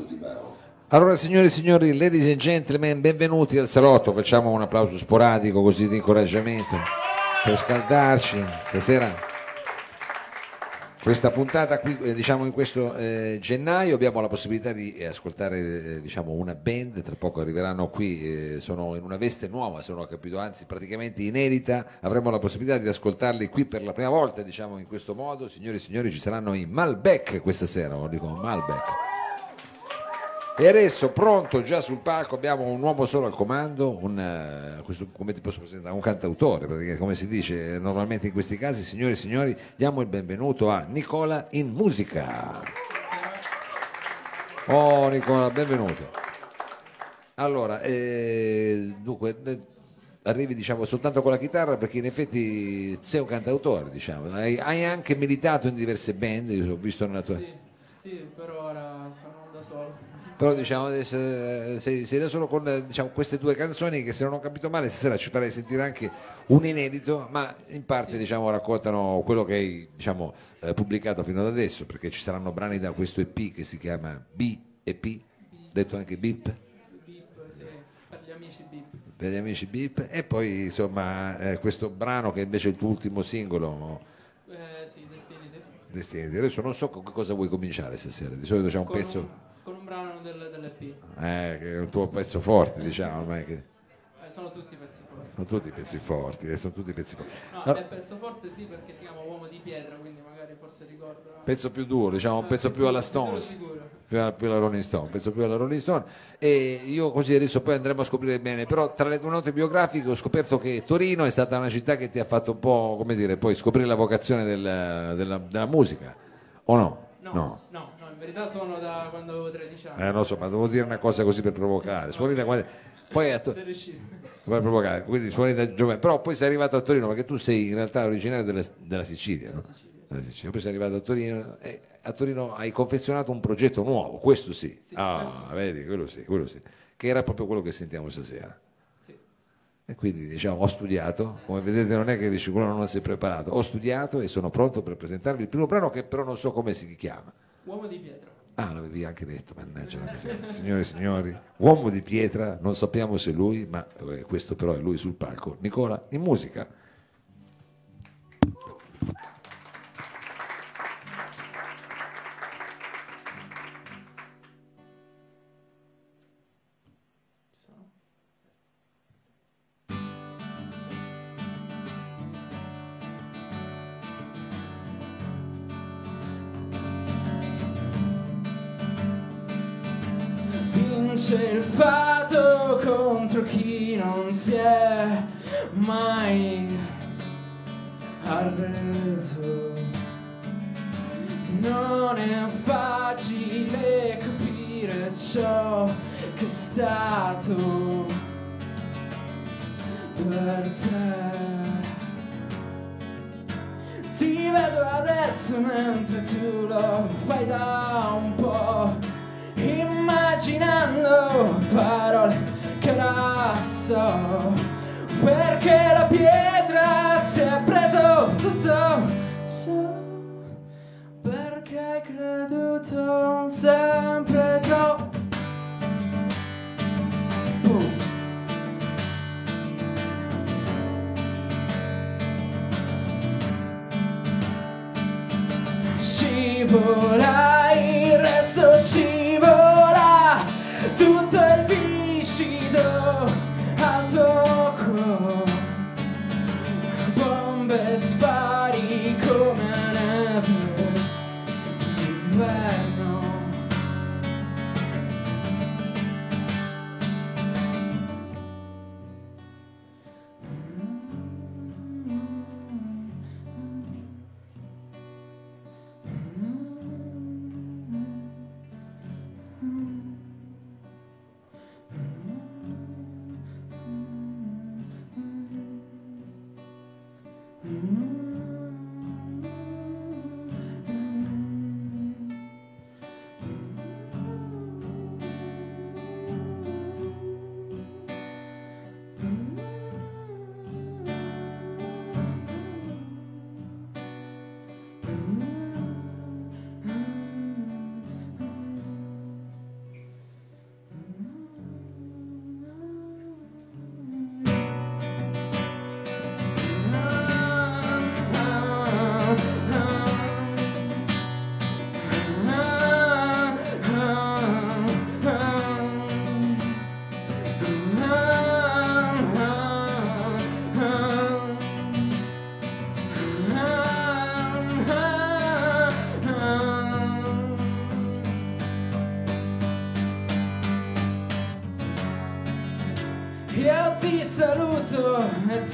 salotto di Mao. Allora, signore e signori, ladies and gentlemen, benvenuti al salotto. Facciamo un applauso sporadico così di incoraggiamento per scaldarci stasera. Questa puntata qui, eh, diciamo in questo eh, gennaio abbiamo la possibilità di eh, ascoltare eh, diciamo una band, tra poco arriveranno qui, eh, sono in una veste nuova, se non ho capito, anzi praticamente inedita, avremo la possibilità di ascoltarli qui per la prima volta, diciamo in questo modo. Signore e signori, ci saranno i Malbec questa sera, lo dico Malbec. E adesso pronto già sul palco abbiamo un uomo solo al comando, un, eh, questo, come ti posso presentare? Un cantautore, perché come si dice normalmente in questi casi, signore e signori, diamo il benvenuto a Nicola in musica. Oh Nicola, benvenuto. Allora, eh, dunque, eh, arrivi diciamo soltanto con la chitarra perché in effetti sei un cantautore, diciamo. Hai, hai anche militato in diverse band, ho visto nella tua... Sì, sì, per ora sono da solo. Però diciamo adesso, eh, sei, sei da solo con eh, diciamo, queste due canzoni che se non ho capito male stasera ci farei sentire anche un inedito, ma in parte diciamo, raccontano quello che hai diciamo, eh, pubblicato fino ad adesso, perché ci saranno brani da questo EP che si chiama B e P, detto anche sì, per gli amici Beep. per gli amici Beep, e poi insomma eh, questo brano che invece è il tuo ultimo singolo, Eh, sì, Destinity. Destinati. Adesso non so con che cosa vuoi cominciare stasera, di solito c'è un Con pezzo... un, un brano del, dell'EP. Eh, che è il tuo pezzo forte, diciamo, ormai che Eh, sono tutti pezzi forti. sono tutti pezzi forti, eh, sono tutti pezzi forti. No, Allora, pezzo forte sì perché si chiama Uomo di Pietra, quindi magari forse ricordo. no? pezzo più duro, diciamo, un pezzo più alla Stones, più alla, più alla Rolling Stone, un pezzo più alla Rolling Stone. E io così adesso poi andremo a scoprire bene, però tra le tue note biografiche ho scoperto che Torino è stata una città che ti ha fatto un po', come dire, poi scoprire la vocazione del- della, della musica, o no? No, no, no, verità sono da quando avevo 13 anni. Eh, non so, ma devo dire una cosa così per provocare. Suoni da quando- Poi a To- per provocare, quindi suoni da giovane, però poi sei arrivato a Torino perché tu sei in realtà originario della, della Sicilia, no? Della Sicilia. Poi sei arrivato a Torino e a Torino hai confezionato un progetto nuovo, questo sì. ah, vedi, quello sì, quello sì, che era proprio quello che sentiamo stasera. Sì. E quindi diciamo ho studiato, come vedete non è che dici quello non si è preparato, ho studiato e sono pronto per presentarvi il primo brano che però non so come si chiama. Uomo di Pietra. Ah, l'avevi anche detto, mannaggia la miseria. Signore e signori, uomo di pietra, non sappiamo se lui, ma eh, questo però è lui sul palco. Nicola, in musica. Vince il fato contro chi non si è mai arreso. Non è facile capire ciò che è stato per te. Ti vedo adesso mentre tu lo fai da un po', immaginando parole che ora so, perché la pietra si è preso tutto ciò, perché hai creduto sempre troppo.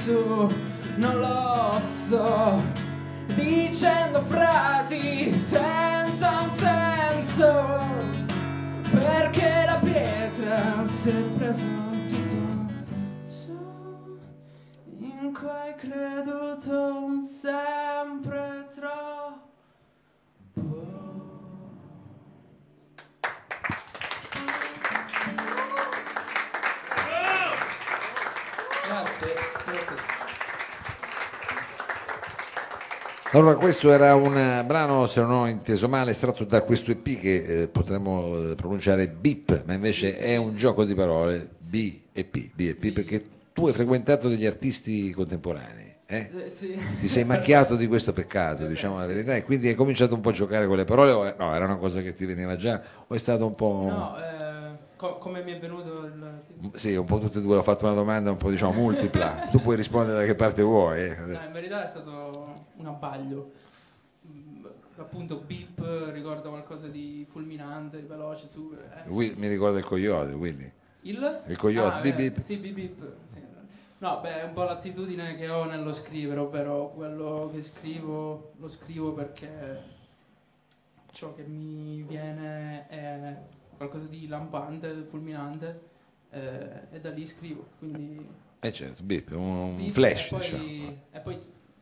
E Allora, questo era un eh, brano, se non ho inteso male, estratto da questo EP che eh, potremmo eh, pronunciare BIP, ma invece è un gioco di parole B e P, B e P, perché tu hai frequentato degli artisti contemporanei, eh? Eh, sì. ti sei macchiato di questo peccato, diciamo la verità, e quindi hai cominciato un po' a giocare con le parole, o no, era una cosa che ti veniva già, o è stato un po'... No, eh, co- come mi è venuto il... Sì, un po' tutte e due, ho fatto una domanda un po' diciamo multipla, tu puoi rispondere da che parte vuoi. eh. No, in verità è stato un abbaglio. Mm, Appunto, beep ricorda qualcosa di fulminante, di veloce, su. eh. Mi ricorda il coyote, quindi. Il? Il coyote, Ah, beep, eh, beep. Sì, beep, beep, sì. No, beh, è un po' l'attitudine che ho nello scrivere, però quello che scrivo lo scrivo perché ciò che mi viene è qualcosa di lampante, fulminante, eh, e da lì scrivo. Quindi Eh certo, beep, un, un Beep, flash, e poi, diciamo. e poi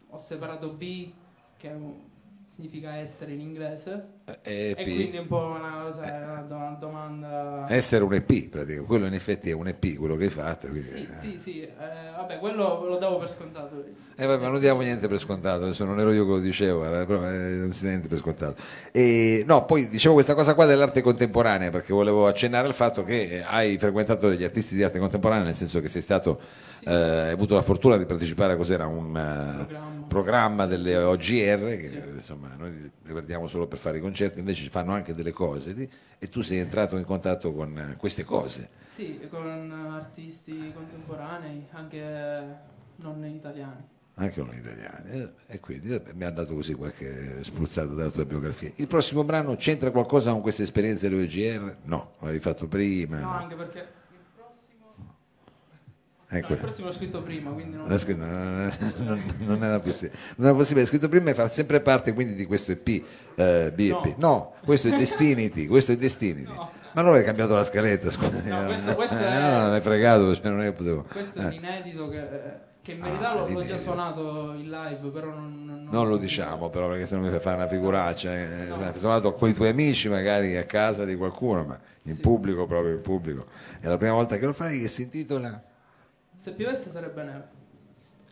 ho separato B, che un- significa essere in inglese, E e P. quindi un po' una, cosa, una do- una domanda... Essere un EP, praticamente. Quello in effetti è un EP, quello che hai fatto. quindi- Sì, sì, sì, eh, vabbè, quello lo davo per scontato. Eh, vabbè, ma non diamo niente per scontato, adesso non ero io che lo dicevo, però eh, non si dà niente per scontato. E, no, poi dicevo questa cosa qua dell'arte contemporanea, perché volevo accennare al fatto che eh, hai frequentato degli artisti di arte contemporanea, nel senso che sei stato, eh, hai avuto la fortuna di partecipare a cos'era un eh, Programma. programma delle OGR, che insomma noi li guardiamo solo per fare i concerti, invece ci fanno anche delle cose, e tu sei entrato in contatto con eh, queste cose. Sì, con artisti contemporanei, anche non italiani. anche non italiani eh, e quindi vabbè, mi ha dato così qualche spruzzata dalla tua biografia il prossimo brano c'entra qualcosa con queste esperienze delle OGR? no, l'avevi fatto prima No, anche perché. Ecco No, prossimo l'ho scritto prima, quindi non... Scritto, non, non- non era possibile non era possibile, è scritto prima e fa sempre parte quindi di questo EP eh, B&P. no. questo è Destinity questo è Destinity ma non hai cambiato la scaletta scusa No, questo- questo Eh, è- no, non hai fregato cioè, non è che potevo Questo è eh. un inedito che, che in verità Ah, l'ho, l'ho già l'inedito. suonato in live, però non... non- Non lo diciamo però perché se no mi fai fare una figuraccia. Eh, Sono andato con i tuoi amici magari a casa di qualcuno, ma in pubblico, proprio in pubblico. È la prima volta che lo fai che si intitola Se piovesse sarebbe neve.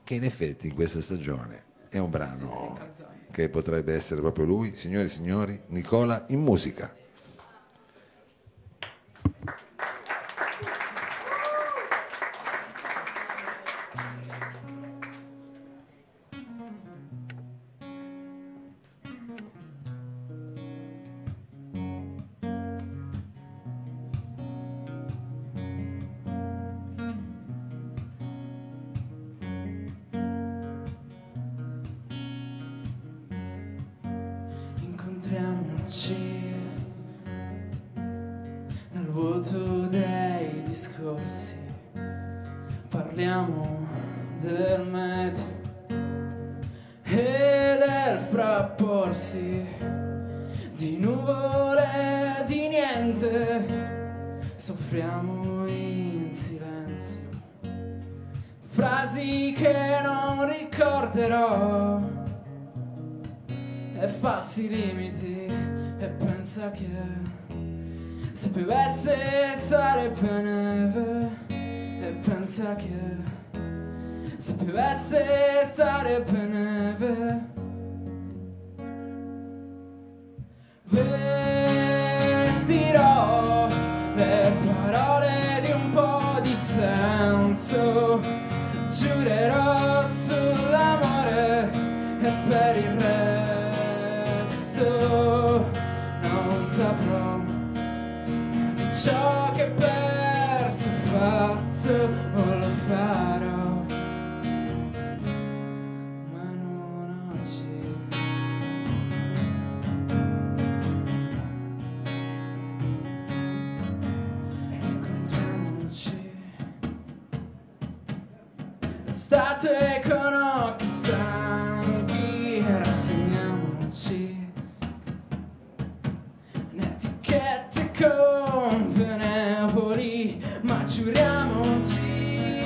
che in effetti in questa stagione è un Sì, brano incalzante. che potrebbe essere proprio lui, signori e signori, Nicola in musica. Incontriamoci nel vuoto dei discorsi. Parliamo del meteo e del frapporsi di nuvole di niente. Soffriamo in silenzio. Frasi che non ricorderò e falsi limiti e pensa che se piovesse sarebbe neve e pensa che se piovesse sarebbe neve vestirò ciò che perso fatto o lo farò ma non oggi. Incontriamoci. Estate con occhi stanchi Rassegniamoci. Convenevoli Ma giuriamoci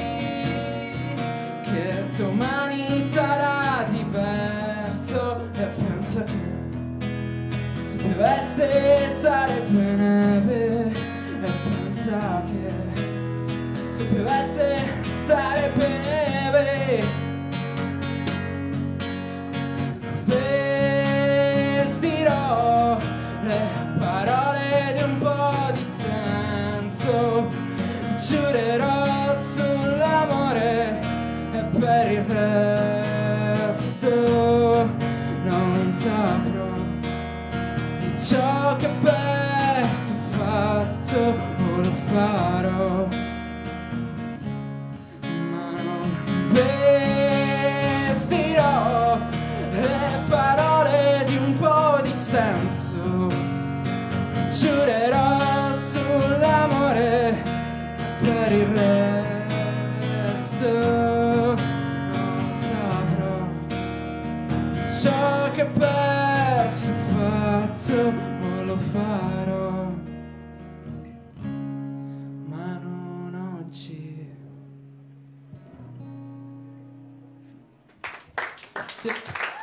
Che domani sarà diverso E pensa che Se dovesse sarebbe e per Sì.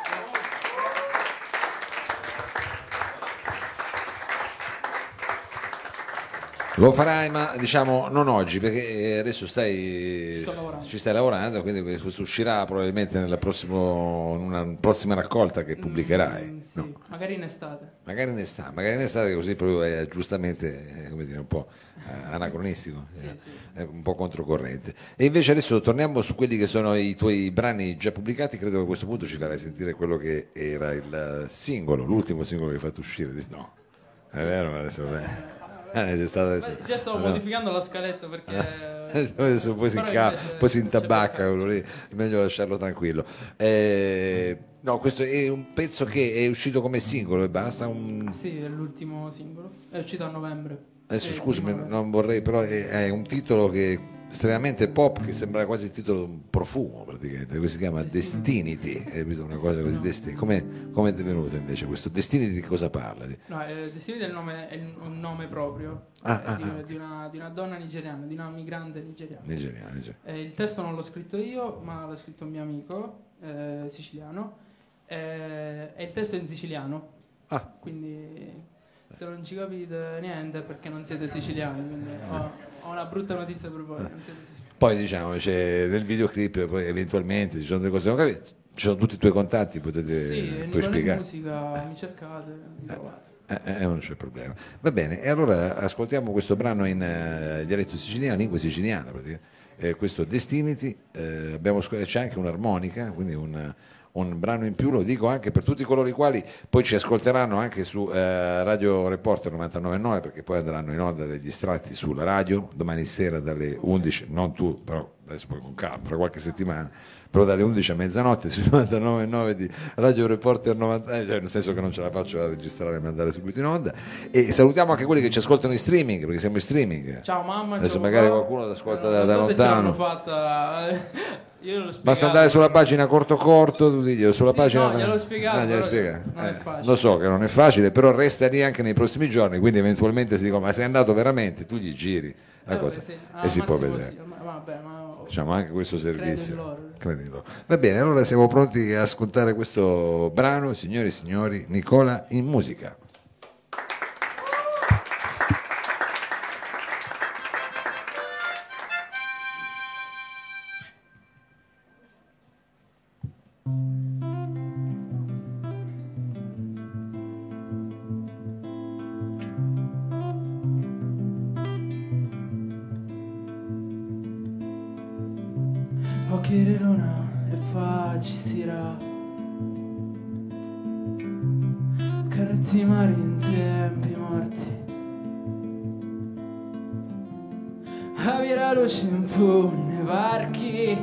Lo farai, ma diciamo non oggi, perché eh, adesso stai, lavorando. ci stai lavorando, quindi questo uscirà probabilmente nella prossimo- in una prossima raccolta che pubblicherai. Mm, sì, no? magari in estate. Magari in estate, magari in estate così proprio è giustamente eh, come dire, un po' eh, anacronistico, Sì, eh, sì. è un po' controcorrente. E invece adesso torniamo su quelli che sono i tuoi brani già pubblicati, credo che a questo punto ci farai sentire quello che era il singolo, l'ultimo singolo che hai fatto uscire. No, è vero, adesso beh. Eh, stato già stavo Abbiamo- modificando la scaletta perché Adesso poi si, inca- invece poi si intabacca quello lì, è meglio lasciarlo tranquillo. Eh, no, questo è un pezzo che è uscito come singolo e basta. Un... Sì, è l'ultimo singolo. È uscito a novembre. Adesso Eh, scusami, non vorrei, però è, è un titolo che estremamente pop, che sembra quasi il titolo di un profumo praticamente, questo si chiama Destinity? Una cosa così, Desti- come come è venuto invece questo? Destinity di cosa parla? No, eh, Destiny del nome è un nome proprio Ah, eh, ah, di, ah. di una, di una donna nigeriana, di una migrante nigeriana. Nigeriano, nigeriano. Eh, il testo non l'ho scritto io, ma l'ha scritto un mio amico eh, siciliano. Eh, e il testo è in siciliano, Ah, quindi se non ci capite niente perché non siete siciliani. Quindi ho, ho una brutta notizia per voi. Poi diciamo, c'è nel videoclip poi eventualmente ci sono delle cose, non capito, ci sono tutti i tuoi contatti, potete Sì, puoi spiegare. musica, mi cercate, mi trovate. Eh, eh, non c'è problema. Va bene, e allora ascoltiamo questo brano in eh, dialetto siciliano, lingua siciliana. Eh, questo Destinity, eh, abbiamo c'è anche un'armonica, quindi un, un brano in più, lo dico anche per tutti coloro i quali poi ci ascolteranno anche su eh, Radio Reporter 99.9 perché poi andranno in onda degli estratti sulla radio domani sera dalle 11, non tu, però adesso poi con calma, fra qualche settimana, però dalle 11 a mezzanotte sui 99.9 di Radio Reporter 90, eh, cioè nel senso che non ce la faccio a registrare e mandare subito in onda e salutiamo anche quelli che ci ascoltano in streaming perché siamo in streaming Ciao mamma. Adesso magari qualcuno ti ascolta Eh, da- non da so lontano. fatta. eh, basta andare sulla pagina corto corto tu diglielo sulla Sì, pagina no, gliel'ho spiegato, Ah, gliel'hai però spiegato. Eh, lo so che non è facile però resta lì anche nei prossimi giorni quindi eventualmente si dicono ma sei andato veramente tu gli giri la Eh, cosa sì. e si può vedere sì, ma- Vabbè, ma Facciamo anche questo servizio. loro. Va bene, allora siamo pronti a ascoltare questo brano, signori e signori, Nicola in musica. Carretti mari in tempi morti. La luce in funne varchi.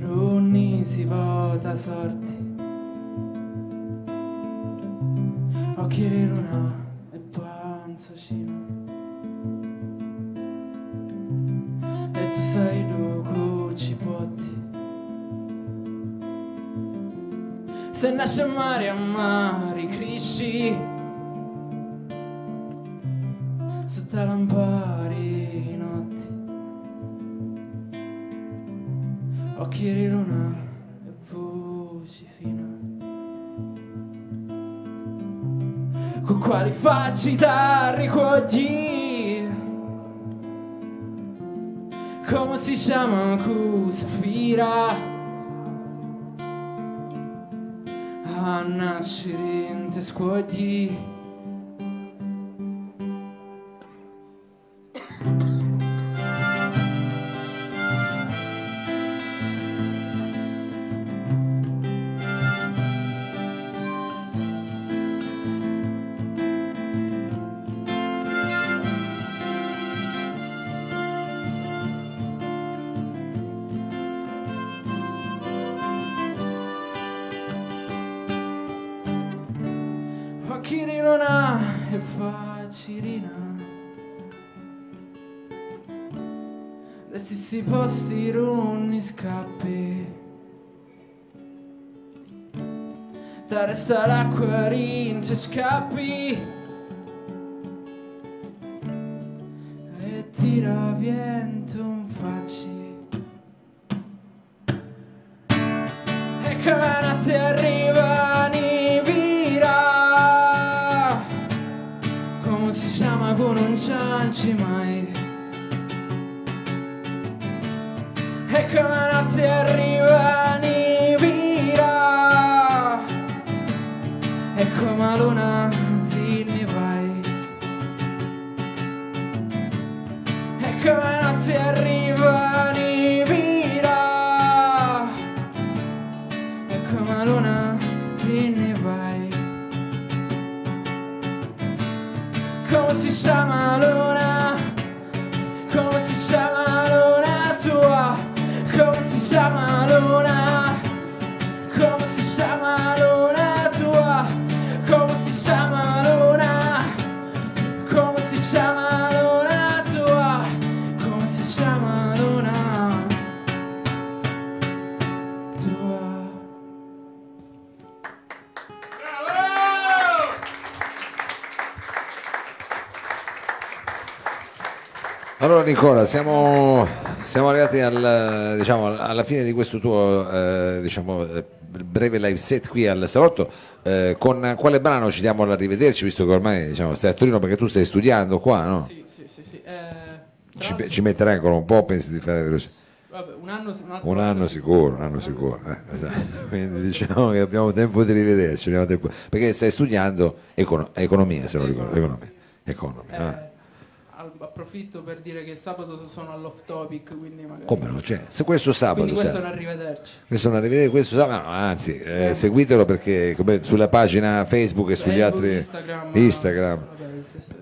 Runni si vota sorti. Occhi di Nasce mare a mare cresci. Sotto lampari notti Occhi di luna e voci fina Con quali facci da ricordi Come si chiama questa fira a nascere in te luna e facilina. Le stessi posti runi scappi. Da resta l'acqua rince scappi. E tira vento come luna Allora Nicola, siamo, siamo arrivati al, diciamo, alla fine di questo tuo eh, diciamo, eh, breve live set qui al Salotto. Eh, con quale brano ci diamo l'arrivederci, visto che ormai diciamo, stai a Torino perché tu stai studiando qua, no? Sì, sì, sì, sì. Eh, Ci, ci metterai ancora un po', pensi di fare veloce? vabbè, un anno, un Un anno sicuro, un anno sicuro. eh, esatto. Quindi diciamo che abbiamo tempo di rivederci, tempo- perché stai studiando econo- economia, se non ricordo, economia. Economia, Eh, al- approfitto per dire che sabato sono all'off topic, quindi magari. Come no? Cioè, se questo sabato, Quindi questo è un arrivederci. questo non arrivederci, questo sabato, no, anzi, eh, seguitelo perché come sulla pagina Facebook e sugli Facebook, altri Instagram. Instagram. vabbè,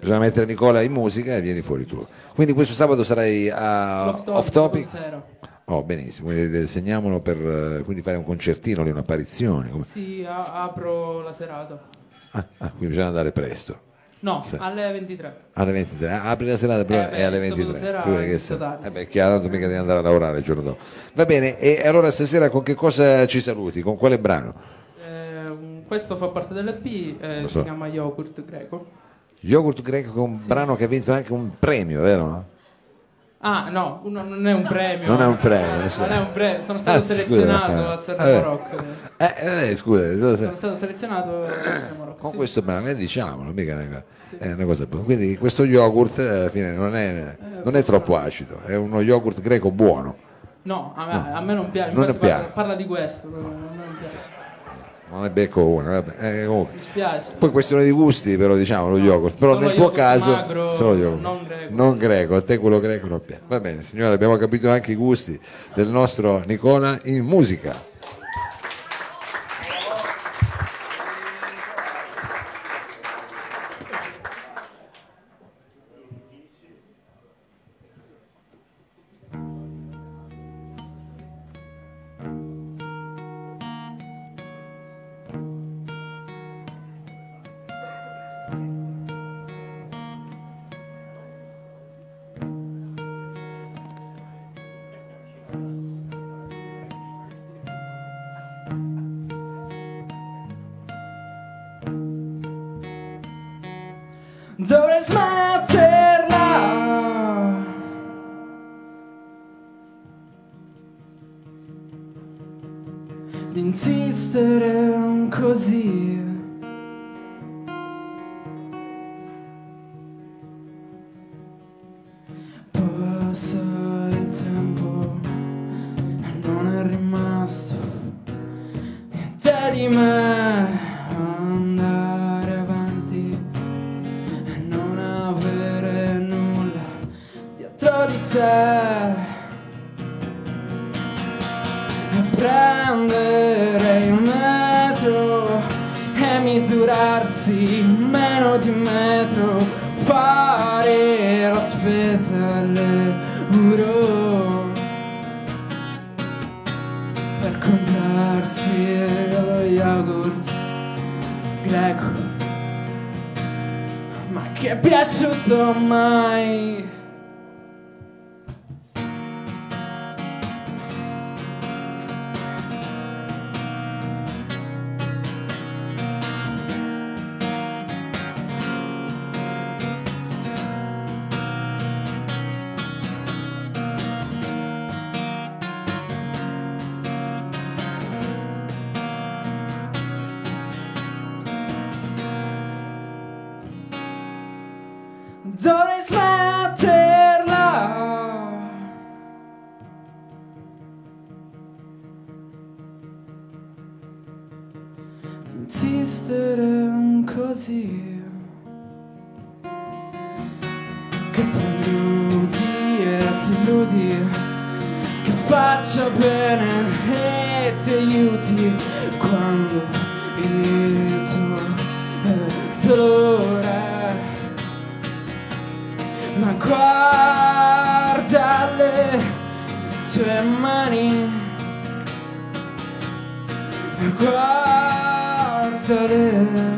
Bisogna mettere Nicola in musica e vieni fuori tu. Quindi questo sabato sarai a off topic. sera. Oh, benissimo, quindi segniamolo per eh, quindi fare un concertino, lì, un'apparizione. come- Sì, a- apro la serata. Ah, ah, quindi bisogna andare presto. No, Sì. alle 23. Alle 23, Ah, apri la serata però Eh, beh, è alle il sabato 23. sera che tardi. eh beh, chiaro, tanto mica devi andare a lavorare il giorno dopo. Va bene, e allora stasera con che cosa ci saluti? Con quale brano? Eh, questo fa parte dell'EP, eh, so. si chiama Yogurt Greco. Yogurt greco che è un brano che ha vinto anche un premio, vero? Ah, no, uno- non è un premio. Non è un premio. Non è un premio, sono stato Ah, scusa, selezionato eh. a Sanremo Eh. Rock. Eh, eh, scusa, cosa- Sono stato selezionato a Sanremo Rock. con sì. questo brano, eh, diciamolo, mica è una, è una cosa buona. Quindi questo yogurt eh, alla fine non è, non è troppo acido, è uno yogurt greco buono. No, a me, a me non piace. Non. Parla, parla di questo. Non, non mi piace. Non è becco uno, vabbè. eh, comunque. Mi spiace. Poi questione di gusti, però diciamo lo yogurt. Però Solo nel tuo yogurt caso magro, solo yogurt. non greco. Non greco, a te quello greco non piace. Va bene, signore, abbiamo capito anche i gusti del nostro Nicola in musica. Dovrei smetterla. Di insistere così. Di sé. E prendere il metro e misurarsi meno di un metro fare la spesa all'euro per comprarsi lo yogurt greco. Ma che è piaciuto mai ma guarda le tue mani. Guardale dovrei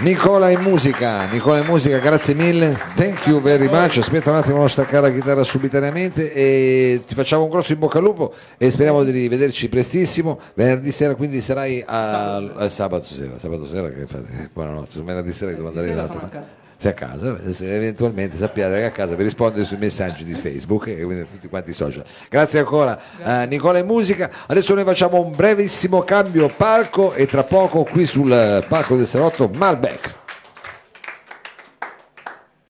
Nicola in musica, Nicola in musica, grazie mille, thank you very much, aspetta un attimo non staccare la chitarra subitaneamente e ti facciamo un grosso in bocca al lupo e speriamo di rivederci prestissimo, venerdì sera quindi sarai a, a sabato sera, sabato sera che fate, buonanotte, venerdì sera che devo andare Sera dall'altra sono a casa, se eventualmente sappiate che a casa per rispondere sui messaggi di Facebook e quindi tutti quanti i social. Grazie ancora a Nicola in musica. Adesso noi facciamo un brevissimo cambio palco e tra poco qui sul palco del salotto Malbec.